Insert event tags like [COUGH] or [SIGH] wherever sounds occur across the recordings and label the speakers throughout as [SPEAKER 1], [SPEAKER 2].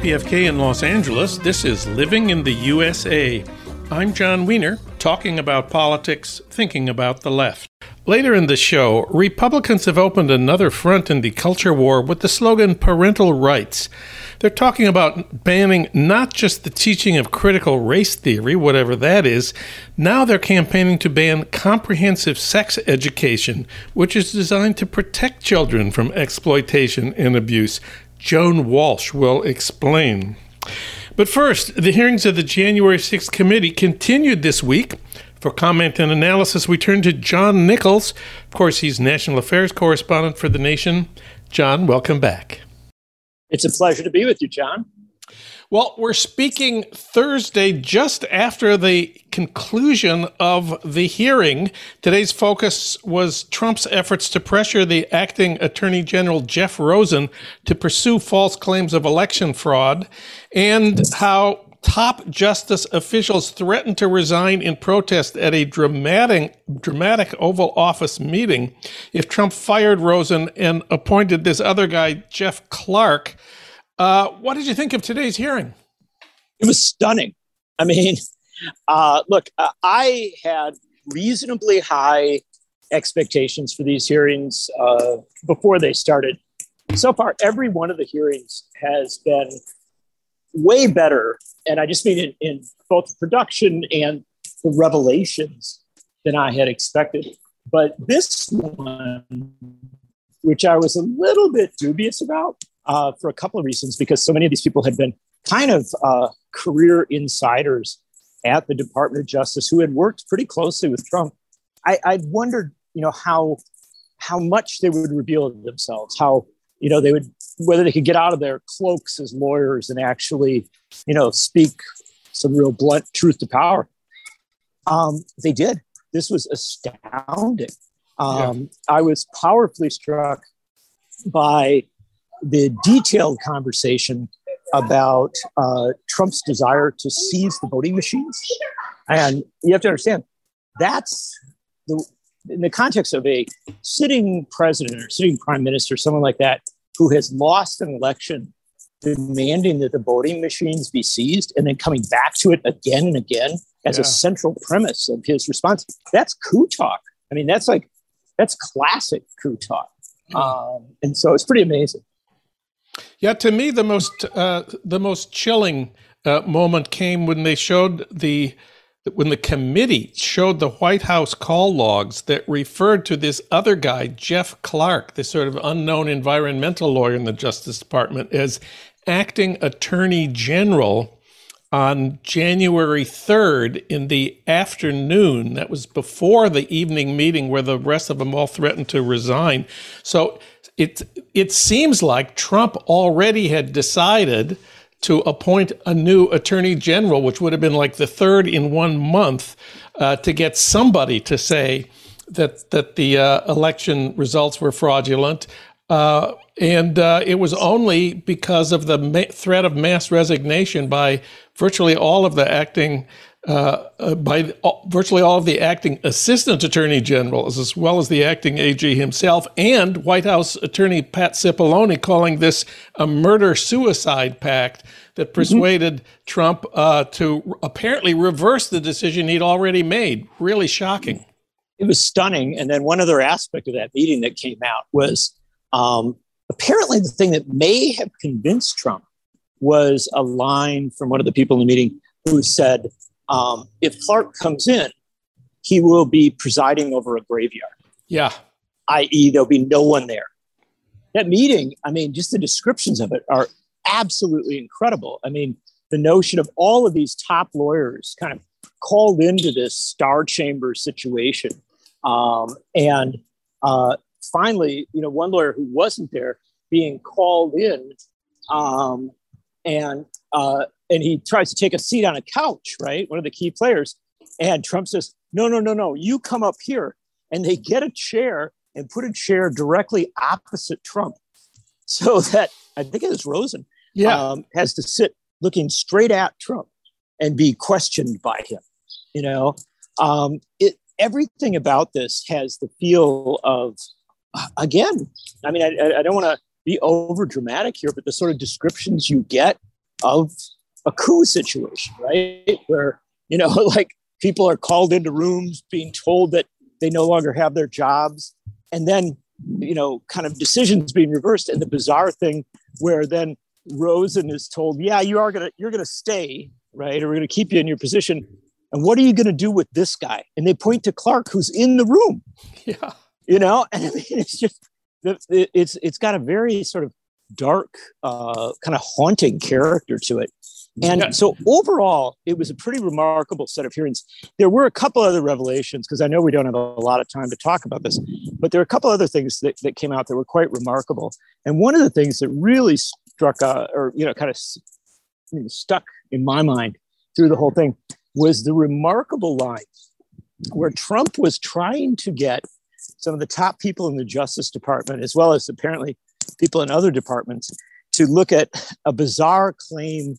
[SPEAKER 1] KPFK in Los Angeles. This is Living in the USA. I'm Jon Wiener, talking about politics, thinking about the left. Later in the show, Republicans have opened another front in the culture war with the slogan parental rights. They're talking about banning not just the teaching of critical race theory, whatever that is, now they're campaigning to ban comprehensive sex education, which is designed to protect children from exploitation and abuse. Joan Walsh will explain. But first, the hearings of the January 6th committee continued this week. For comment and analysis, we turn to John Nichols. Of course, he's national affairs correspondent for The Nation. John, welcome back.
[SPEAKER 2] It's a pleasure to be with you, Jon.
[SPEAKER 1] Well, we're speaking Thursday just after the conclusion of the hearing. Today's focus was Trump's efforts to pressure the acting Attorney General Jeff Rosen to pursue false claims of election fraud and how top justice officials threatened to resign in protest at a dramatic, dramatic Oval Office meeting if Trump fired Rosen and appointed this other guy, Jeff Clark. Uh, what did you think of today's hearing?
[SPEAKER 2] It was stunning. I mean, [LAUGHS] uh, look, uh, I had reasonably high expectations for these hearings uh, before they started. So far, every one of the hearings has been way better, and I just mean in, in both production and the revelations than I had expected. But this one, which I was a little bit dubious about, uh, for a couple of reasons, because so many of these people had been kind of uh, career insiders at the Department of Justice who had worked pretty closely with Trump. I, I wondered, you know, how how much they would reveal themselves, how you know they would whether they could get out of their cloaks as lawyers and actually, you know, speak some real blunt truth to power. Um, they did. This was astounding. Um, yeah. I was powerfully struck by the detailed conversation about uh, Trump's desire to seize the voting machines. And you have to understand that's the, in the context of a sitting president or sitting prime minister, someone like that, who has lost an election, demanding that the voting machines be seized and then coming back to it again and again as yeah. a central premise of his response. That's coup talk. I mean, that's like, that's classic coup talk. Um, and so it's pretty amazing.
[SPEAKER 1] Yeah, to me, the most uh, the most chilling uh, moment came when they showed the when the committee showed the White House call logs that referred to this other guy, Jeff Clark, this sort of unknown environmental lawyer in the Justice Department, as acting Attorney General on January 3rd in the afternoon. That was before the evening meeting where the rest of them all threatened to resign. So it it seems like Trump already had decided to appoint a new attorney general, which would have been like the third in one month, uh, to get somebody to say that that the uh, election results were fraudulent. Uh, and uh, it was only because of the ma- threat of mass resignation by virtually all of the acting uh, uh, by virtually all of the acting assistant attorney generals, as well as the acting AG himself, and White House Attorney Pat Cipollone calling this a murder suicide pact that mm-hmm. persuaded mm-hmm. Trump uh, to apparently reverse the decision he'd already made. Really shocking.
[SPEAKER 2] It was stunning. And then one other aspect of that meeting that came out was um, apparently the thing that may have convinced Trump was a line from one of the people in the meeting who said, um, if Clark comes in, he will be presiding over a graveyard.
[SPEAKER 1] Yeah.
[SPEAKER 2] I.e., there'll be no one there. That meeting, I mean, just the descriptions of it are absolutely incredible. I mean, the notion of all of these top lawyers kind of called into this star chamber situation. Um, and uh, finally, you know, one lawyer who wasn't there being called in um, and uh, and he tries to take a seat on a couch, right? One of the key players. And Trump says, no, no, no, no, you come up here. And they get a chair and put a chair directly opposite Trump [LAUGHS] so that I think it was Rosen
[SPEAKER 1] yeah.
[SPEAKER 2] um, has to sit looking straight at Trump and be questioned by him. You know, um, it, everything about this has the feel of, again, I mean, I, I don't want to be over dramatic here, but the sort of descriptions you get of a coup situation, right? Where, you know, [LAUGHS] like people are called into rooms being told that they no longer have their jobs. And then, you know, kind of decisions being reversed. And the bizarre thing where then Rosen is told, yeah, you are going to, you're going to stay, right? Or we're going to keep you in your position. And what are you going to do with this guy? And they point to Clark, who's in the room. [LAUGHS]
[SPEAKER 1] Yeah.
[SPEAKER 2] You know, [LAUGHS] and I mean, it's just, it's, it's got a very sort of dark, uh, kind of haunting character to it. And yeah. so overall, it was a pretty remarkable set of hearings. There were a couple other revelations because I know we don't have a lot of time to talk about this, but there are a couple other things that, that came out that were quite remarkable. And one of the things that really struck, uh, or you know, kind of you know, stuck in my mind through the whole thing was the remarkable line where Trump was trying to get some of the top people in the Justice Department, as well as apparently people in other departments, to look at a bizarre claim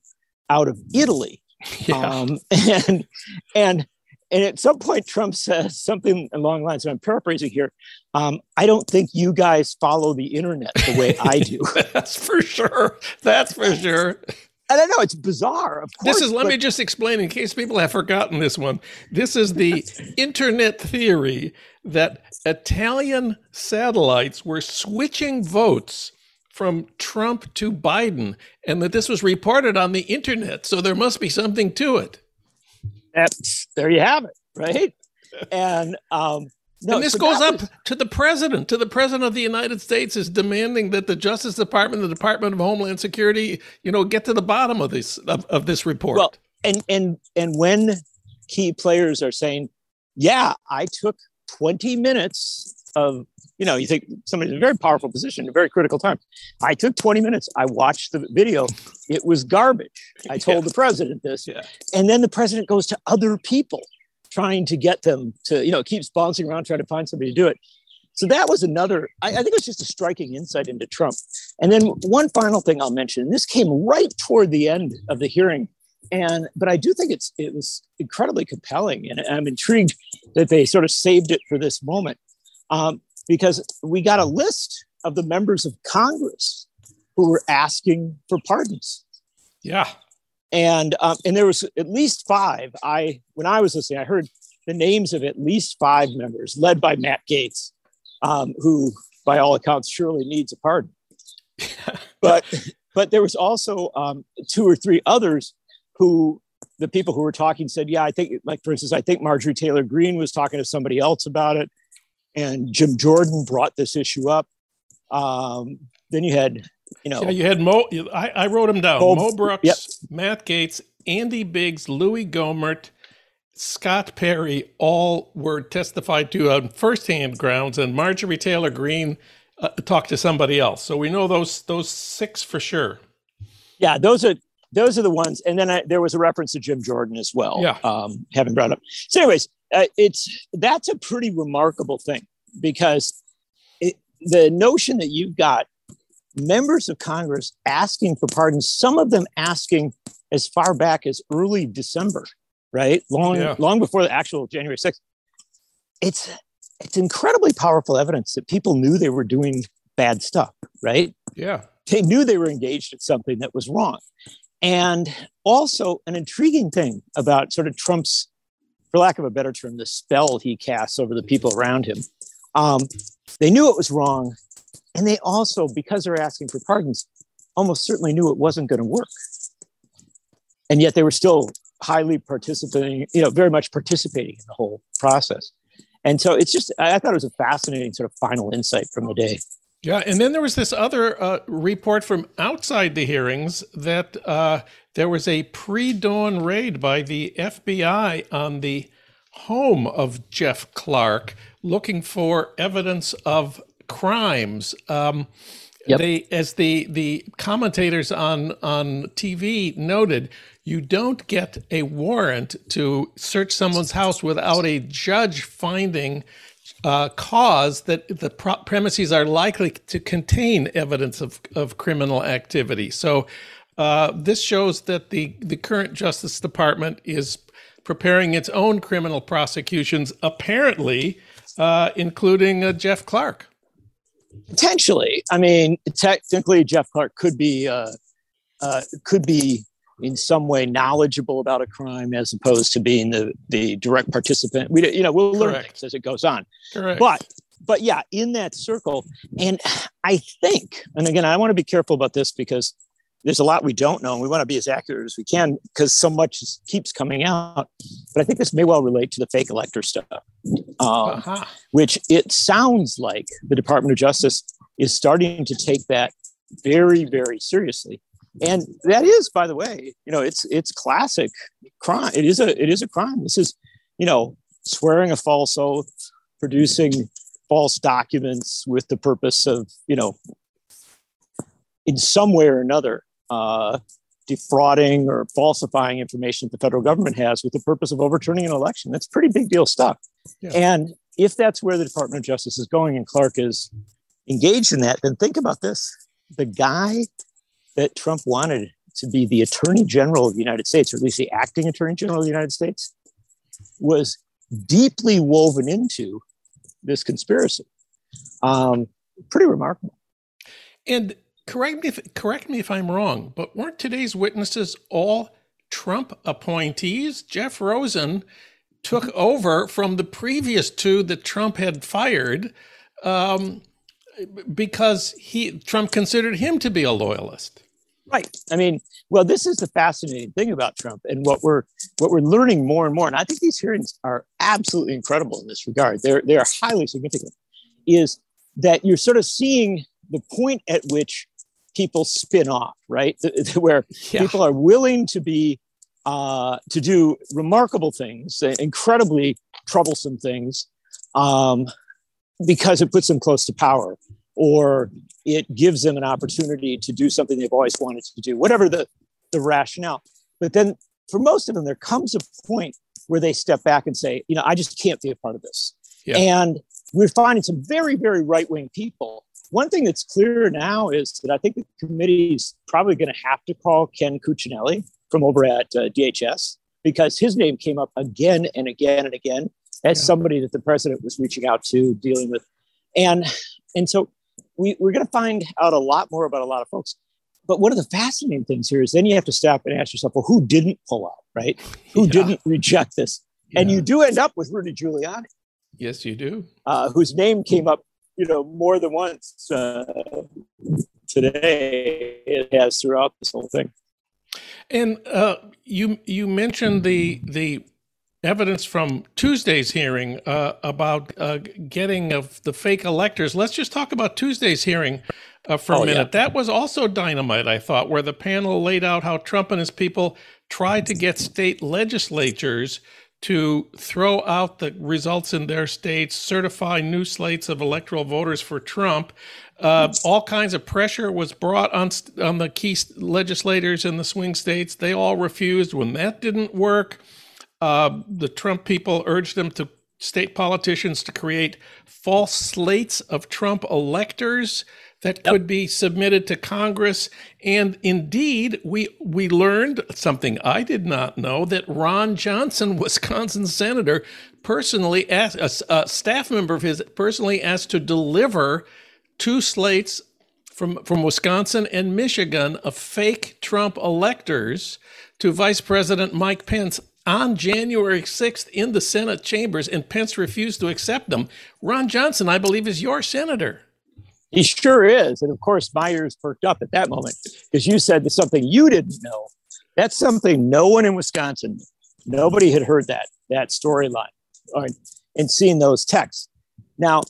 [SPEAKER 2] out of Italy. [LAUGHS] Yeah. Um, and and and at some point Trump says something along the lines, I'm paraphrasing here. Um, I don't think you guys follow the internet the way I do. [LAUGHS]
[SPEAKER 1] That's for sure. That's for sure.
[SPEAKER 2] And I don't know. It's bizarre. Of
[SPEAKER 1] course, this is. Let but, me just explain in case people have forgotten this one. This is the internet theory that Italian satellites were switching votes from Trump to Biden, and that this was reported on the internet. So there must be something to it.
[SPEAKER 2] That's there you have it, right? And um,
[SPEAKER 1] no, and this so goes up was, to the president. To the president of the United States is demanding that the Justice Department, the Department of Homeland Security, you know, get to the bottom of this of, of this report.
[SPEAKER 2] Well, and and and when key players are saying, "Yeah, I took 20 minutes of you know, you think somebody's in a very powerful position, a very critical time. I took 20 minutes. I watched the video. It was garbage. I [LAUGHS] told yeah. the president this. Yeah. And then the president goes to other people trying to get them to, you know, keeps bouncing around trying to find somebody to do it. So that was another, I, I think it was just a striking insight into Trump. And then one final thing I'll mention, this came right toward the end of the hearing. And but I do think it's it was incredibly compelling, and I'm intrigued that they sort of saved it for this moment. Um, because we got a list of the members of Congress who were asking for pardons.
[SPEAKER 1] Yeah.
[SPEAKER 2] And um, and there was at least five. I when I was listening, I heard the names of at least five members, led by Matt Gaetz, um, who, by all accounts, surely needs a pardon. [LAUGHS] but but there was also um, two or three others who the people who were talking said, yeah, I think, like for instance, I think Marjorie Taylor Greene was talking to somebody else about it and Jim Jordan brought this issue up. Um, then you had, you know,
[SPEAKER 1] yeah, you had Mo. I, I wrote them down: Mo, Mo Brooks, yep. Matt Gaetz, Andy Biggs, Louie Gohmert, Scott Perry. All were testified to on firsthand grounds, and Marjorie Taylor Greene uh, talked to somebody else. So we know those those six for sure.
[SPEAKER 2] Yeah, those are those are the ones. And then I, there was a reference to Jim Jordan as well.
[SPEAKER 1] Yeah,
[SPEAKER 2] um, having brought up. So, anyways, uh, it's that's a pretty remarkable thing because it, the notion that you've got members of Congress asking for pardons, some of them asking as far back as early December, right? Long, yeah. long before the actual January 6th. It's it's incredibly powerful evidence that people knew they were doing bad stuff, right?
[SPEAKER 1] Yeah.
[SPEAKER 2] They knew they were engaged in something that was wrong. And also an intriguing thing about sort of Trump's for lack of a better term, the spell he casts over the people around him. Um, they knew it was wrong. And they also, because they're asking for pardons, almost certainly knew it wasn't going to work. And yet they were still highly participating, you know, very much participating in the whole process. And so it's just, I thought it was a fascinating sort of final insight from the day.
[SPEAKER 1] Yeah, and then there was this other uh, report from outside the hearings that uh, there was a pre dawn raid by the FBI on the home of Jeff Clark looking for evidence of crimes. Um, yep. They, as the the commentators on on TV noted, you don't get a warrant to search someone's house without a judge finding uh, cause that the premises are likely to contain evidence of, of criminal activity. So uh, this shows that the, the current Justice Department is preparing its own criminal prosecutions, apparently, uh, including uh, Jeff Clark.
[SPEAKER 2] Potentially, I mean, technically, Jeff Clark could be uh, uh, could be in some way knowledgeable about a crime as opposed to being the the direct participant. We you know we'll learn Correct. things as it goes on. Correct. But but yeah, in that circle, and I think, and again, I want to be careful about this because there's a lot we don't know, and we want to be as accurate as we can because so much keeps coming out. But I think this may well relate to the fake elector stuff, um, uh-huh. which it sounds like the Department of Justice is starting to take that very, very seriously. And that is, by the way, you know, it's it's classic crime. It is a it is a crime. This is, you know, swearing a false oath, producing false documents with the purpose of, you know, in some way or another, uh, defrauding or falsifying information that the federal government has with the purpose of overturning an election. That's pretty big deal stuff. Yeah. And if that's where the Department of Justice is going and Clark is engaged in that, then think about this. The guy that Trump wanted to be the Attorney General of the United States, or at least the acting Attorney General of the United States, was deeply woven into this conspiracy. Um, pretty remarkable.
[SPEAKER 1] And correct me if correct me if I'm wrong, but weren't today's witnesses all Trump appointees? Jeff Rosen took over from the previous two that Trump had fired um, because he Trump considered him to be a loyalist.
[SPEAKER 2] Right. I mean, well, this is the fascinating thing about Trump, and what we're what we're learning more and more, and I think these hearings are absolutely incredible in this regard. They're they are highly significant. Is that you're sort of seeing the point at which people spin off, right? [LAUGHS] Where yeah. people are willing to be uh, to do remarkable things, incredibly troublesome things, um, because it puts them close to power or it gives them an opportunity to do something they've always wanted to do, whatever the, the rationale. But then for most of them, there comes a point where they step back and say, you know, I just can't be a part of this. Yeah. And we're finding some very, very right wing people. One thing that's clear now is that I think the committee is probably going to have to call Ken Cuccinelli from over at uh, DHS because his name came up again and again and again as yeah. somebody that the president was reaching out to, dealing with. And and so we, we're going to find out a lot more about a lot of folks. But one of the fascinating things here is then you have to stop and ask yourself, well, who didn't pull out, right? [LAUGHS] Who yeah. didn't reject this? Yeah. And you do end up with Rudy Giuliani.
[SPEAKER 1] Yes, you do.
[SPEAKER 2] Uh, whose name came up, you know, more than once uh, today. It has throughout this whole thing.
[SPEAKER 1] And uh, you you mentioned the the evidence from Tuesday's hearing uh, about uh, getting of the fake electors. Let's just talk about Tuesday's hearing uh, for oh, a minute. Yeah. That was also dynamite, I thought, where the panel laid out how Trump and his people tried to get state legislatures to throw out the results in their states, certify new slates of electoral voters for Trump. Uh, all kinds of pressure was brought on on the key legislators in the swing states. They all refused. When that didn't work, uh, the Trump people urged them to state politicians to create false slates of Trump electors that yep. could be submitted to Congress. And indeed, we we learned something I did not know that Ron Johnson, [LAUGHS] Wisconsin senator, personally asked a, a staff member of his personally asked to deliver two slates from from Wisconsin and Michigan of fake Trump electors to Vice President Mike Pence on January 6th in the Senate chambers, and Pence refused to accept them. Ron Johnson, I believe, is your senator.
[SPEAKER 2] He sure is. And of course, my ears perked up at that moment because you said something you didn't know. That's something no one in Wisconsin, nobody had heard that, that storyline and seen those texts. Now,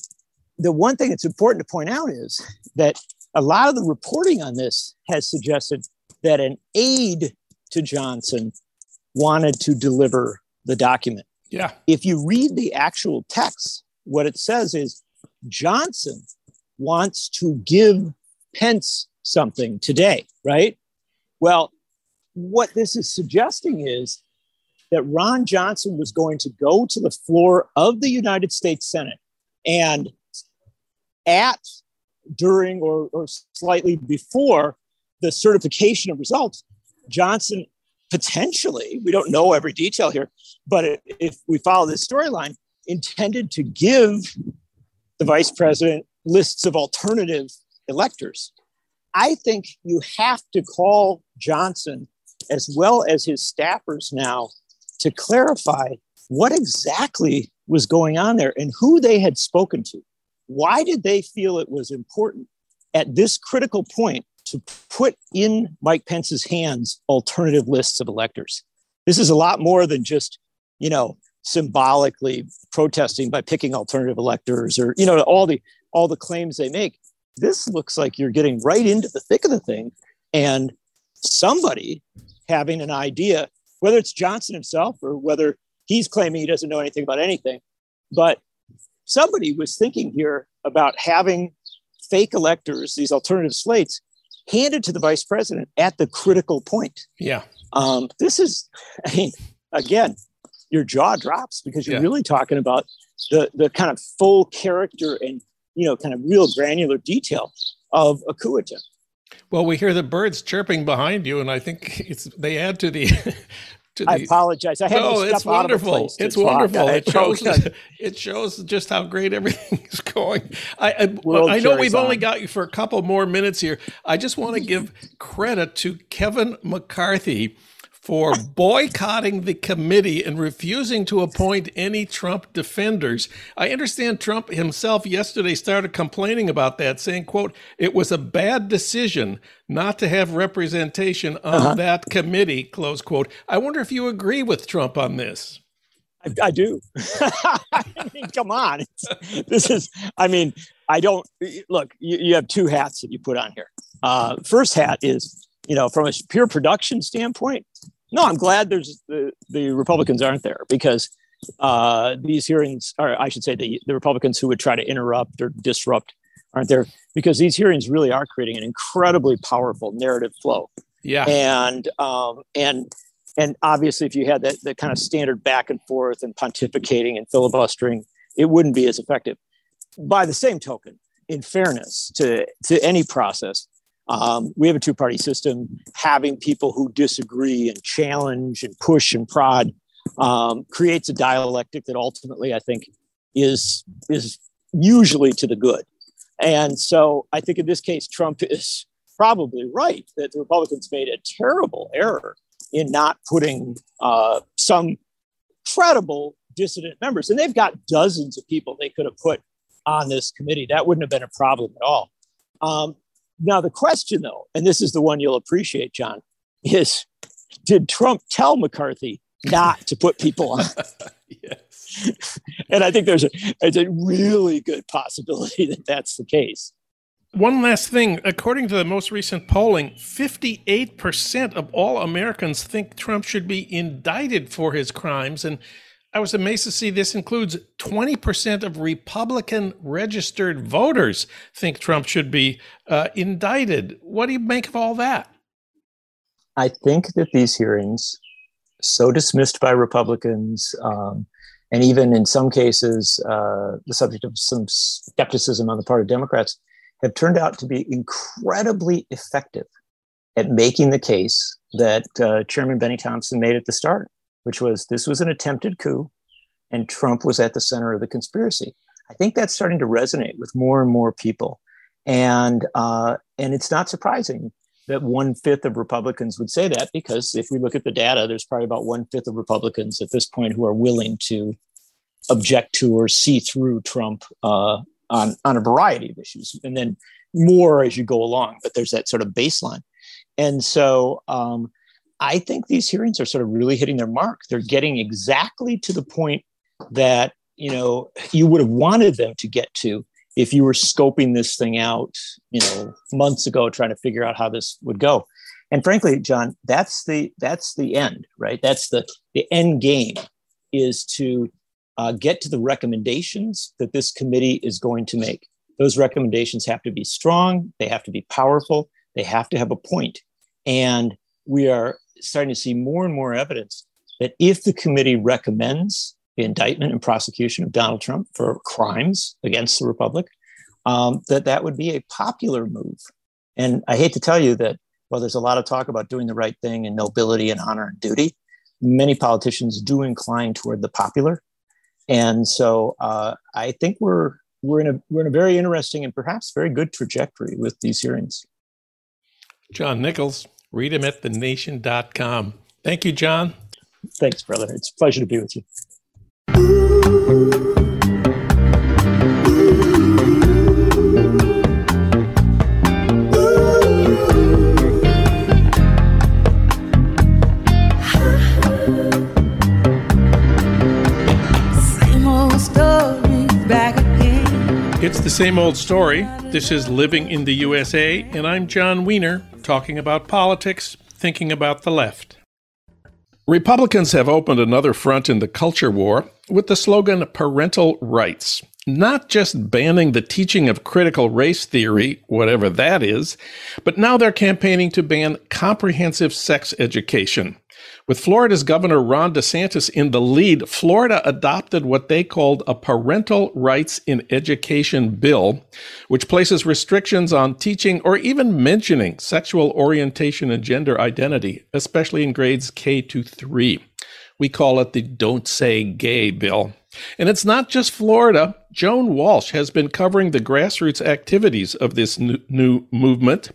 [SPEAKER 2] the one thing that's important to point out is that a lot of the reporting on this has suggested that an aide to Johnson wanted to deliver the document.
[SPEAKER 1] Yeah.
[SPEAKER 2] If you read the actual text, what it says is Johnson wants to give Pence something today, right? Well, what this is suggesting is that Ron Johnson was going to go to the floor of the United States Senate and at, during, or, or slightly before the certification of results, Johnson potentially, we don't know every detail here, but if we follow this storyline, intended to give the vice president lists of alternative electors. I think you have to call Johnson as well as his staffers now to clarify what exactly was going on there and who they had spoken to. Why did they feel it was important at this critical point to put in Mike Pence's hands alternative lists of electors? This is a lot more than just, you know, symbolically protesting by picking alternative electors or, you know, all the all the claims they make. This looks like you're getting right into the thick of the thing and somebody having an idea, whether it's Johnson himself or whether he's claiming he doesn't know anything about anything. But somebody was thinking here about having fake electors, these alternative slates, handed to the vice president at the critical point.
[SPEAKER 1] Yeah.
[SPEAKER 2] Um, this is, I mean, again, your jaw drops because you're yeah. really talking about the the kind of full character and you know kind of real granular detail of a coup attempt.
[SPEAKER 1] Well, we hear the birds chirping behind you, and I think it's they add to the. [LAUGHS]
[SPEAKER 2] I apologize. I had no, to
[SPEAKER 1] it's wonderful.
[SPEAKER 2] It's
[SPEAKER 1] wonderful. It [LAUGHS] shows. [LAUGHS] it shows just how great [LAUGHS] everything is going. I I, I know we've on. only got you for a couple more minutes here. I just want to give credit to Kevin McCarthy for boycotting the committee and refusing to appoint any Trump defenders. I understand Trump himself yesterday started complaining about that, saying, quote, it was a bad decision not to have representation on uh-huh. that committee, close quote. I wonder if you agree with Trump on this.
[SPEAKER 2] I, I do. [LAUGHS] I mean, come on. It's, this is, I mean, I don't look, you, you, have two hats that you put on here. Uh, first hat is, you know, from a pure production standpoint, no, I'm glad there's the, the Republicans aren't there because uh, these hearings, or I should say, the, the Republicans who would try to interrupt or disrupt aren't there because these hearings really are creating an incredibly powerful narrative flow.
[SPEAKER 1] Yeah.
[SPEAKER 2] And um, and and obviously, if you had that that kind of standard back and forth and pontificating and filibustering, it wouldn't be as effective. By the same token, in fairness to to any process, um, we have a two party system. Having people who disagree and challenge and push and prod um, creates a dialectic that ultimately I think is is usually to the good. And so I think in this case, Trump [LAUGHS] is probably right that the Republicans made a terrible error in not putting uh, some credible dissident members. And they've got dozens of people they could have put on this committee. That wouldn't have been a problem at all. Um, now, the question, though, and this is the one you'll appreciate, John, is did Trump tell McCarthy not to put people on? [LAUGHS] yes. and I think there's a, there's a really good possibility that that's the case.
[SPEAKER 1] One last thing. According to the most recent polling, 58% of all Americans think Trump should be indicted for his crimes. And I was amazed to see this includes 20% of Republican registered voters think Trump should be uh, indicted. What do you make of all that?
[SPEAKER 2] I think that these hearings, so dismissed by Republicans, um, and even in some cases, uh, the subject of some skepticism on the part of Democrats, have turned out to be incredibly effective at making the case that uh, Chairman Benny Thompson made at the start which was this was an attempted coup and Trump was at the center of the conspiracy. I think that's starting to resonate with more and more people. And, uh, and it's not surprising that one fifth of Republicans would say that because if we look at the data, there's probably about one fifth of Republicans at this point who are willing to object to or see through Trump uh, on, on a variety of issues. And then more as you go along, but there's that sort of baseline. And so um, I think these hearings are sort of really hitting their mark. They're getting exactly to the point that you know you would have wanted them to get to if you were scoping this thing out, you know, months ago, trying to figure out how this would go. And frankly, John, that's the that's the end, right? That's the the end game is to uh, get to the recommendations that this committee is going to make. Those recommendations have to be strong. They have to be powerful. They have to have a point. And we are starting to see more and more evidence that if the committee recommends the indictment and prosecution of Donald Trump for crimes against the republic, um, that that would be a popular move. And I hate to tell you that while there's a lot of talk about doing the right thing and nobility and honor and duty, many politicians do incline toward the popular. And so uh, I think we're we're in a we're in a very interesting and perhaps very good trajectory with these hearings.
[SPEAKER 1] John Nichols, Read them at thenation.com. Thank you, John.
[SPEAKER 2] Thanks, brother. It's a pleasure to be with you.
[SPEAKER 1] It's the same old story. This is Living in the USA, and I'm Jon Wiener, talking about politics, thinking about the left. Republicans have opened another front in the culture war with the slogan parental rights, not just banning the teaching of critical race theory, whatever that is, but now they're campaigning to ban comprehensive sex education. With Florida's Governor Ron DeSantis in the lead, Florida adopted what they called a Parental Rights in Education bill, which places restrictions on teaching or even mentioning sexual orientation and gender identity, especially in grades K to 3. We call it the Don't Say Gay bill. And it's not just Florida. Joan Walsh has been covering the grassroots activities of this new, movement.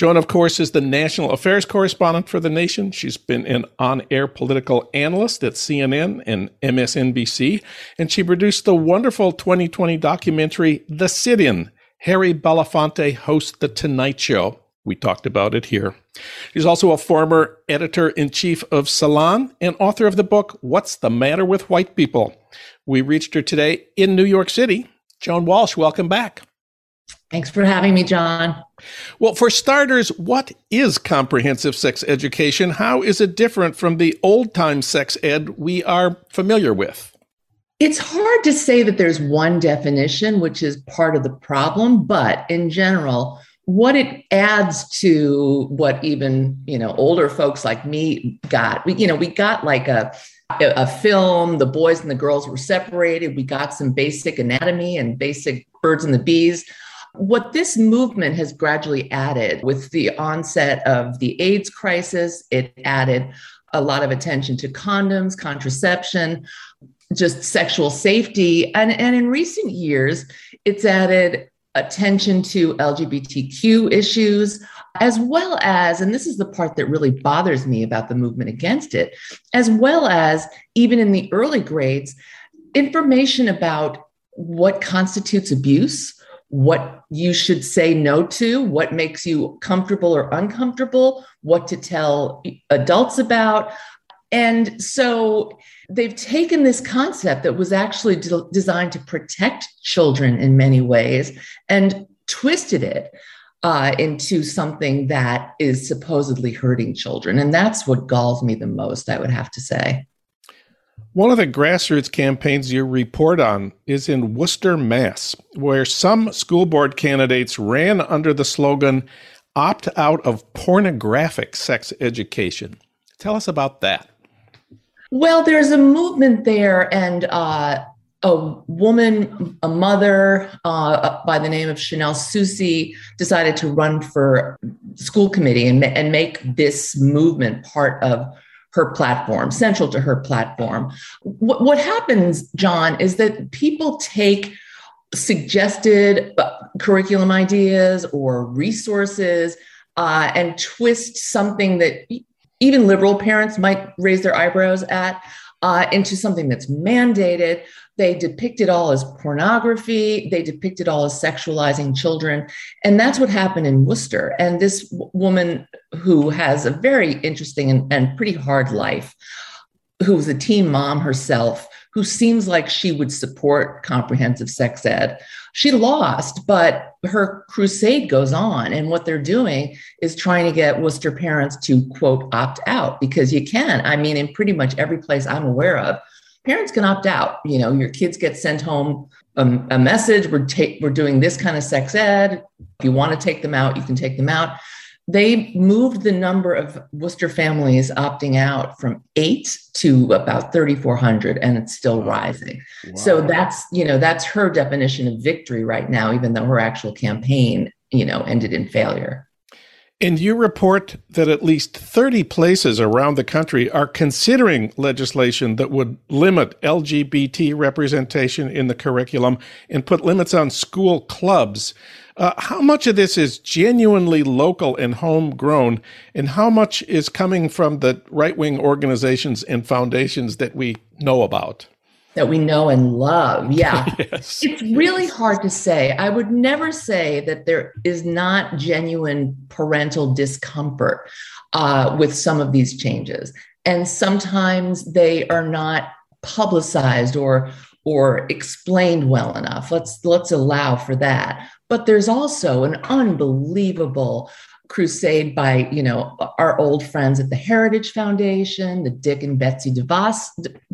[SPEAKER 1] Joan, of course, is the national affairs correspondent for The Nation. She's been an on air political analyst at CNN and MSNBC, and she produced the wonderful 2020 documentary, The Sit In. Harry Belafonte hosts The Tonight Show. We talked about it here. She's also a former editor in chief of Salon and author of the book, What's the Matter with White People? We reached her today in New York City. Joan Walsh, welcome back.
[SPEAKER 3] Thanks for having me, John.
[SPEAKER 1] Well, for starters, what is comprehensive sex education? How is it different from the old time sex ed we are familiar with?
[SPEAKER 3] It's hard to say that there's one definition, which is part of the problem, but in general, what it adds to what even you know older folks like me got we you know we got like a a film the boys and the girls were separated we got some basic anatomy and basic birds and the bees what this movement has gradually added with the onset of the AIDS crisis, it added a lot of attention to condoms, contraception, just sexual safety. And, and in recent years, it's added attention to LGBTQ issues, as well as, and this is the part that really bothers me about the movement against it, as well as even in the early grades, information about what constitutes abuse, what you should say no to, what makes you comfortable or uncomfortable, what to tell adults about. And so they've taken this concept that was actually de- designed to protect children in many ways and twisted it uh, into something that is supposedly hurting children. And that's what galls me the most, I would have to say.
[SPEAKER 1] One of the grassroots campaigns you report on is in Worcester, Mass, where some school board candidates ran under the slogan, opt out of pornographic sex education. Tell us about that.
[SPEAKER 3] Well, there's a movement there, and uh, a woman, a mother uh, by the name of Chanel Soucy, decided to run for school committee and, and make this movement part of her platform, central to her platform. What, what happens, John, is that people take suggested uh, curriculum ideas or resources uh, and twist something that even liberal parents might raise their eyebrows at uh, into something that's mandated. They depict it all as pornography. They depict it all as sexualizing children. And that's what happened in Worcester. And this w- woman who has a very interesting and, and pretty hard life, who's a teen mom herself, who seems like she would support comprehensive sex ed. She lost, but her crusade goes on. And what they're doing is trying to get Worcester parents to, quote, opt out because you can. I mean, in pretty much every place I'm aware of, parents can opt out. You know, your kids get sent home a, a message. We're ta- we're doing this kind of sex ed. If you want to take them out, you can take them out. They moved the number of Worcester families opting out from eight to about 3,400, and it's still rising. Wow. So that's you know that's her definition of victory right now, even though her actual campaign you know ended in failure.
[SPEAKER 1] And you report that at least 30 places around the country are considering legislation that would limit LGBT representation in the curriculum and put limits on school clubs. Uh, how much of this is genuinely local and homegrown, and how much is coming from the right wing organizations and foundations that we know about?
[SPEAKER 3] That we know and love. [LAUGHS] Yeah. yes. It's really hard to say. I would never say that there is not genuine parental discomfort uh, with some of these changes. And sometimes they are not publicized or or explained well enough. Let's let's allow for that. But there's also an unbelievable crusade by you know our old friends at the Heritage Foundation, the Dick and Betsy DeVos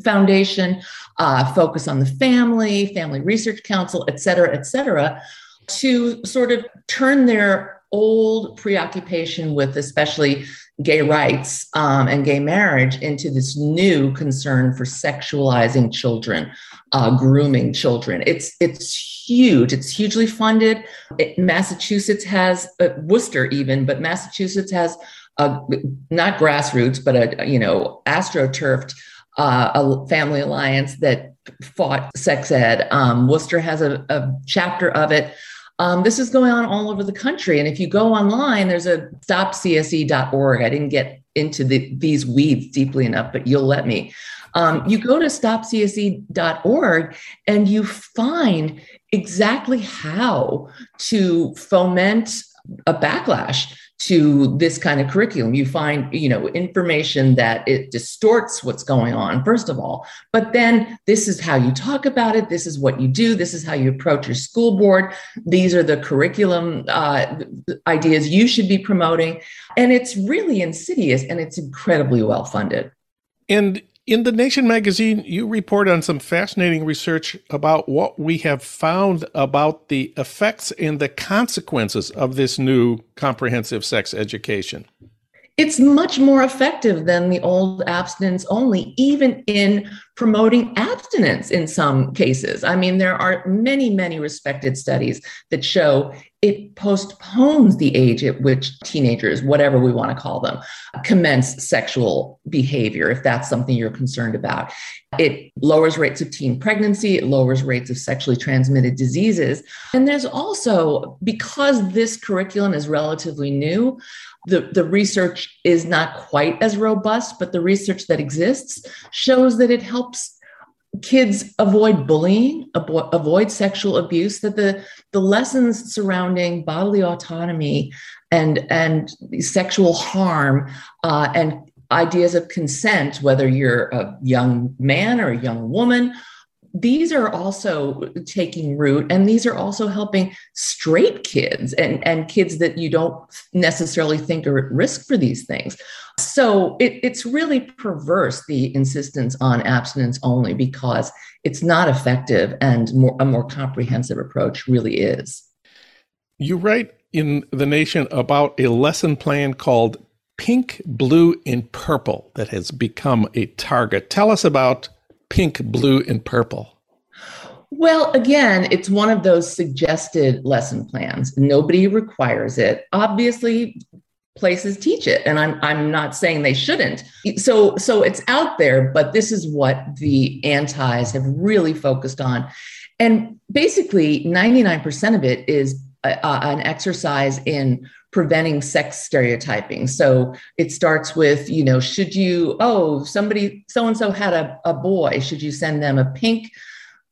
[SPEAKER 3] Foundation, uh, Focus on the Family, Family Research Council, et cetera, et cetera, to sort of turn their old preoccupation with especially gay rights um, and gay marriage into this new concern for sexualizing children, uh, grooming children. It's it's huge. It's hugely funded. It, Massachusetts has uh, Worcester even, but Massachusetts has a, not grassroots, but a you know astroturfed uh, a family alliance that fought sex ed. Um, Worcester has a, a chapter of it. Um, this is going on all over the country. And if you go online, there's a stopcse.org. I didn't get into the, these weeds deeply enough, but you'll let me. Um, you go to stopcse.org and you find exactly how to foment a backlash to this kind of curriculum. You find you know information that it distorts what's going on first of all but then this is how you talk about it. This is what you do. This is how you approach your school board. These are the curriculum uh, ideas you should be promoting. And it's really insidious and it's incredibly well funded
[SPEAKER 1] and in the Nation magazine, you report on some fascinating research about what we have found about the effects and the consequences of this new comprehensive sex education.
[SPEAKER 3] It's much more effective than the old abstinence only, even in promoting abstinence in some cases. I mean, there are many, many respected studies that show it postpones the age at which teenagers, whatever we want to call them, commence sexual behavior, if that's something you're concerned about. It lowers rates of teen pregnancy, it lowers rates of sexually transmitted diseases. And there's also, because this curriculum is relatively new, the, the research is not quite as robust, but the research that exists shows that it helps kids avoid bullying, avo- avoid sexual abuse, that the, the lessons surrounding bodily autonomy and, and sexual harm uh, and ideas of consent, whether you're a young man or a young woman these are also taking root and these are also helping straight kids and, and kids that you don't necessarily think are at risk for these things. So it, it's really perverse the insistence on abstinence only because it's not effective and more, a more comprehensive approach really is.
[SPEAKER 1] You write in the nation about a lesson plan called pink blue and purple that has become a target. Tell us about pink, blue, and purple?
[SPEAKER 3] Well, again, it's one of those suggested lesson plans. Nobody requires it. Obviously, places teach it and I'm I'm not saying they shouldn't. So so it's out there, but this is what the antis have really focused on. And basically 99% of it is a, a, an exercise in preventing sex stereotyping. So it starts with, you know, should you, oh, somebody, so and so had a, a boy, should you send them a pink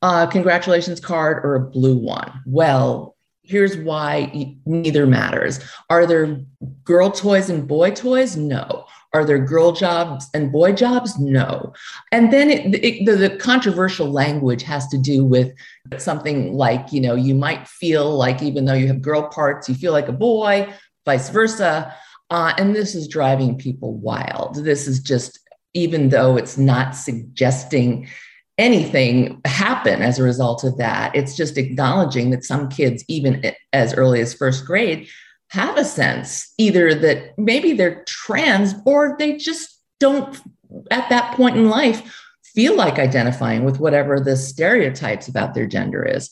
[SPEAKER 3] uh, congratulations card or a blue one? Well, here's why neither matters. Are there girl toys and boy toys? No. Are there girl jobs and boy jobs? No. And then it, it, the, the, controversial language has to do with something like, you know, you might feel like even though you have girl parts, you feel like a boy, vice versa. Uh, and this is driving people wild. This is just, even though it's not suggesting anything happen as a result of that, it's just acknowledging that some kids, even as early as first grade, have a sense either that maybe they're trans or they just don't, at that point in life, feel like identifying with whatever the stereotypes about their gender is.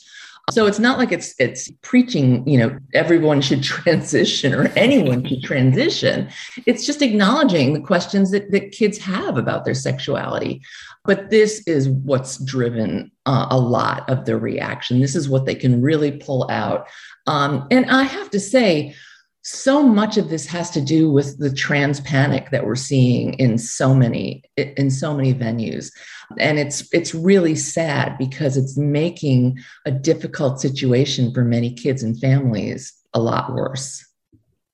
[SPEAKER 3] So it's not like it's it's preaching, you know, everyone should [LAUGHS] transition or anyone should transition. It's just acknowledging the questions that, that kids have about their sexuality. But this is what's driven uh, a lot of the reaction. This is what they can really pull out. Um, and I have to say, so much of this has to do with the trans panic that we're seeing in so many in so many venues. And it's it's really sad because it's making a difficult situation for many kids and families a lot worse.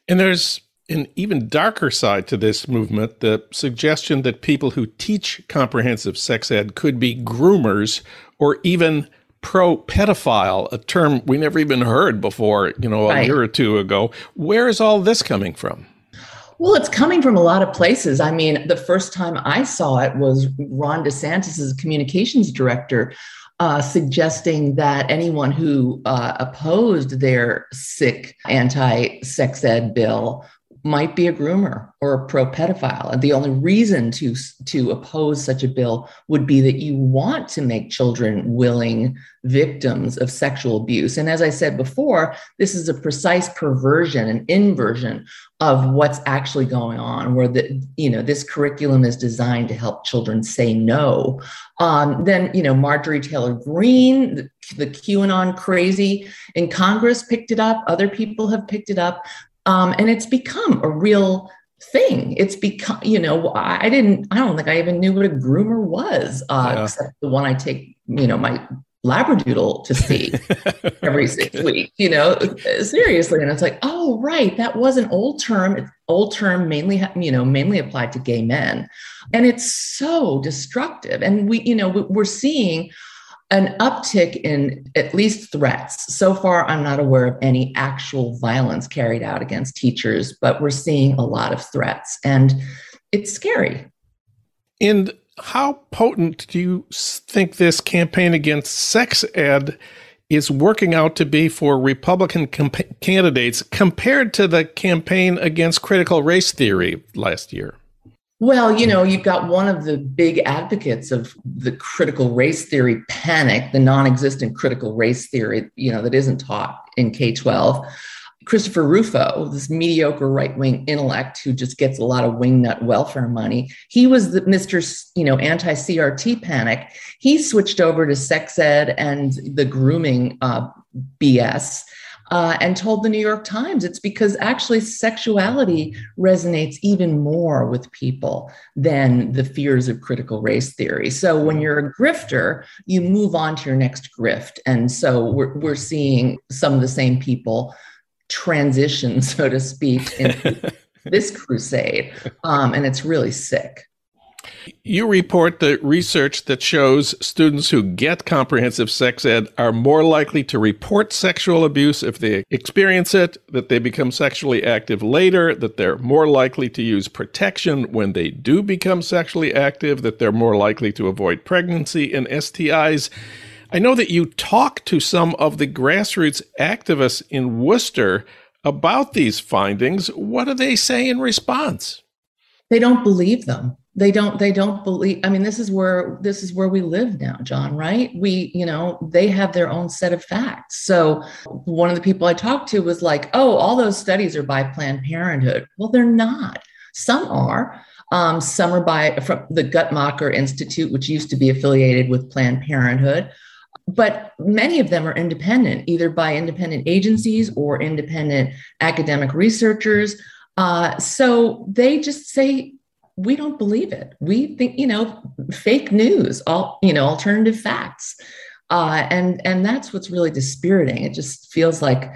[SPEAKER 1] And there's an even darker side to this movement the suggestion that people who teach comprehensive sex ed could be groomers or even pro pedophile, a term we never even heard before, you know, a right. year or two ago. Where is all this coming from?
[SPEAKER 3] Well, it's coming from a lot of places. I mean, the first time I saw it was Ron DeSantis's communications director uh, suggesting that anyone who uh, opposed their sick anti sex ed bill might be a groomer or a pro pedophile. And the only reason to, to oppose such a bill would be that you want to make children willing victims of sexual abuse. And as I said before, this is a precise perversion, an inversion of what's actually going on, where the, you know, this curriculum is designed to help children say no. Um, then, you know, Marjorie Taylor Greene, the, the QAnon crazy in Congress picked it up. Other people have picked it up. Um, and it's become a real thing. It's become, you know, I didn't, I don't think I even knew what a groomer was, uh, yeah. except the one I take, you know, my labradoodle to see [LAUGHS] every six weeks, you know, seriously. And it's like, oh, right, that was an old term. It's old term mainly, you know, mainly applied to gay men. And it's so destructive. And we, you know, we're seeing an uptick in at least threats. So far, I'm not aware of any actual violence carried out against teachers, but we're seeing a lot of threats, and it's scary.
[SPEAKER 1] And how potent do you think this campaign against sex ed is working out to be for Republican candidates compared to the campaign against critical race theory last year?
[SPEAKER 3] Well, you know, you've got one of the big advocates of the critical race theory panic, the non existent critical race theory, you know, that isn't taught in K 12. Christopher Rufo, this mediocre right wing intellect who just gets a lot of wingnut welfare money, he was the Mr. You know, anti CRT panic. He switched over to sex ed and the grooming uh, BS uh, and told the New York Times it's because actually sexuality resonates even more with people than the fears of critical race theory. So when you're a grifter, you move on to your next grift. And so we're, we're seeing some of the same people transition, [LAUGHS] so to speak, in [LAUGHS] this crusade. Um, and it's really sick.
[SPEAKER 1] You report the research that shows students who get comprehensive sex ed are more likely to report sexual abuse if they experience it, that they become sexually active later, that they're more likely to use protection when they do become sexually active, that they're more likely to avoid pregnancy and STIs. I know that you talk to some of the grassroots activists in Worcester about these findings. What do they say in response?
[SPEAKER 3] They don't believe them they don't they don't believe i mean this is where this is where we live now Jon right? We you know they have their own set of facts. So one of the people i talked to was like oh all those studies are by planned parenthood. Well they're not. Some are. Um, some are by from the guttmacher institute which used to be affiliated with planned parenthood. But many of them are independent either by independent agencies or independent academic researchers. Uh, so they just say we don't believe it. We think, you know, fake news, all, you know, alternative facts. Uh, and and that's what's really dispiriting. It just feels like,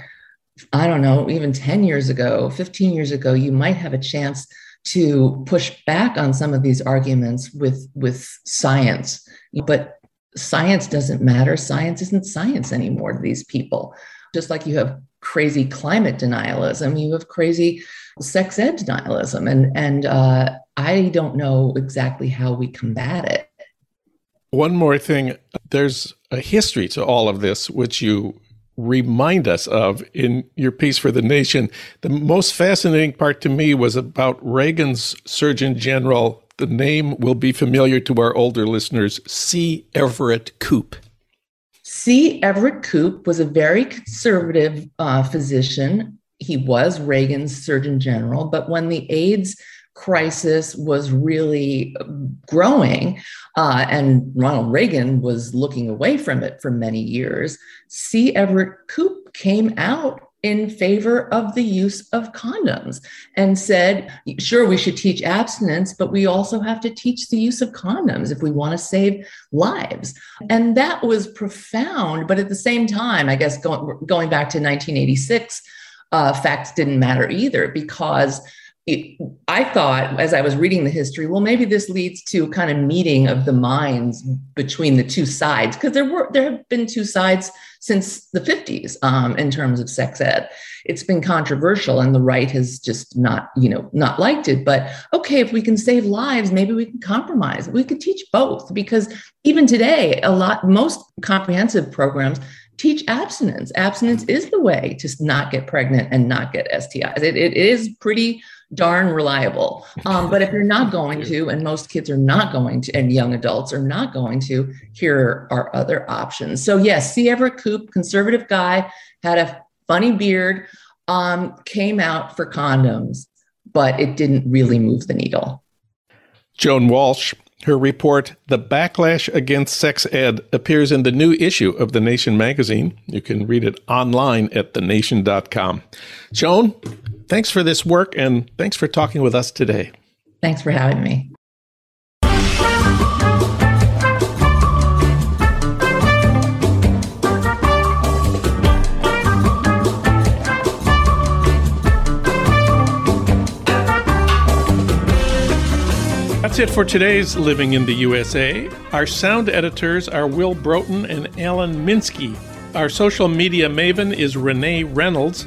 [SPEAKER 3] I don't know, even 10 years ago, 15 years ago, you might have a chance to push back on some of these arguments with with science. But science doesn't matter. Science isn't science anymore to these people. Just like you have crazy climate denialism, you have crazy sex ed denialism. And and uh, I don't know exactly how we combat it.
[SPEAKER 1] One more thing there's a history to all of this, which you remind us of in your piece for The Nation. The most fascinating part to me was about Reagan's Surgeon General. The name will be familiar to our older listeners C. Everett Koop.
[SPEAKER 3] C. Everett Koop was a very conservative uh, physician. He was Reagan's Surgeon General, but when the AIDS crisis was really growing, uh, and Ronald Reagan was looking away from it for many years, C. Everett Koop came out in favor of the use of condoms and said, sure, we should teach abstinence, but we also have to teach the use of condoms if we want to save lives. And that was profound. But at the same time, I guess going, going back to 1986, uh, facts didn't matter either because I thought as I was reading the history, well, maybe this leads to kind of meeting of the minds between the two sides, because there were there have been two sides since the 50s um, in terms of sex ed. It's been controversial, and the right has just not, you know, not liked it. But okay, if we can save lives, maybe we can compromise. We could teach both, because even today, a lot most comprehensive programs teach abstinence. Abstinence is the way to not get pregnant and not get STIs. it, it is pretty darn reliable. Um, but if you're not [LAUGHS] going to, and most kids are not going to, and young adults are not going to, here are other options. So, yes, C. Everett Koop, conservative guy, had a funny beard, um, came out for condoms, but it didn't really move the needle.
[SPEAKER 1] Joan Walsh, her report, The Backlash Against Sex Ed, appears in the new issue of The Nation magazine. You can read it online at thenation.com. Joan, thanks for this work and thanks for talking with us today.
[SPEAKER 3] Thanks for having me.
[SPEAKER 1] That's it for today's Living in the USA. Our sound editors are Will Broughton and Alan Minsky. Our social media maven is Renee Reynolds.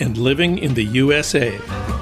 [SPEAKER 1] and living in the USA.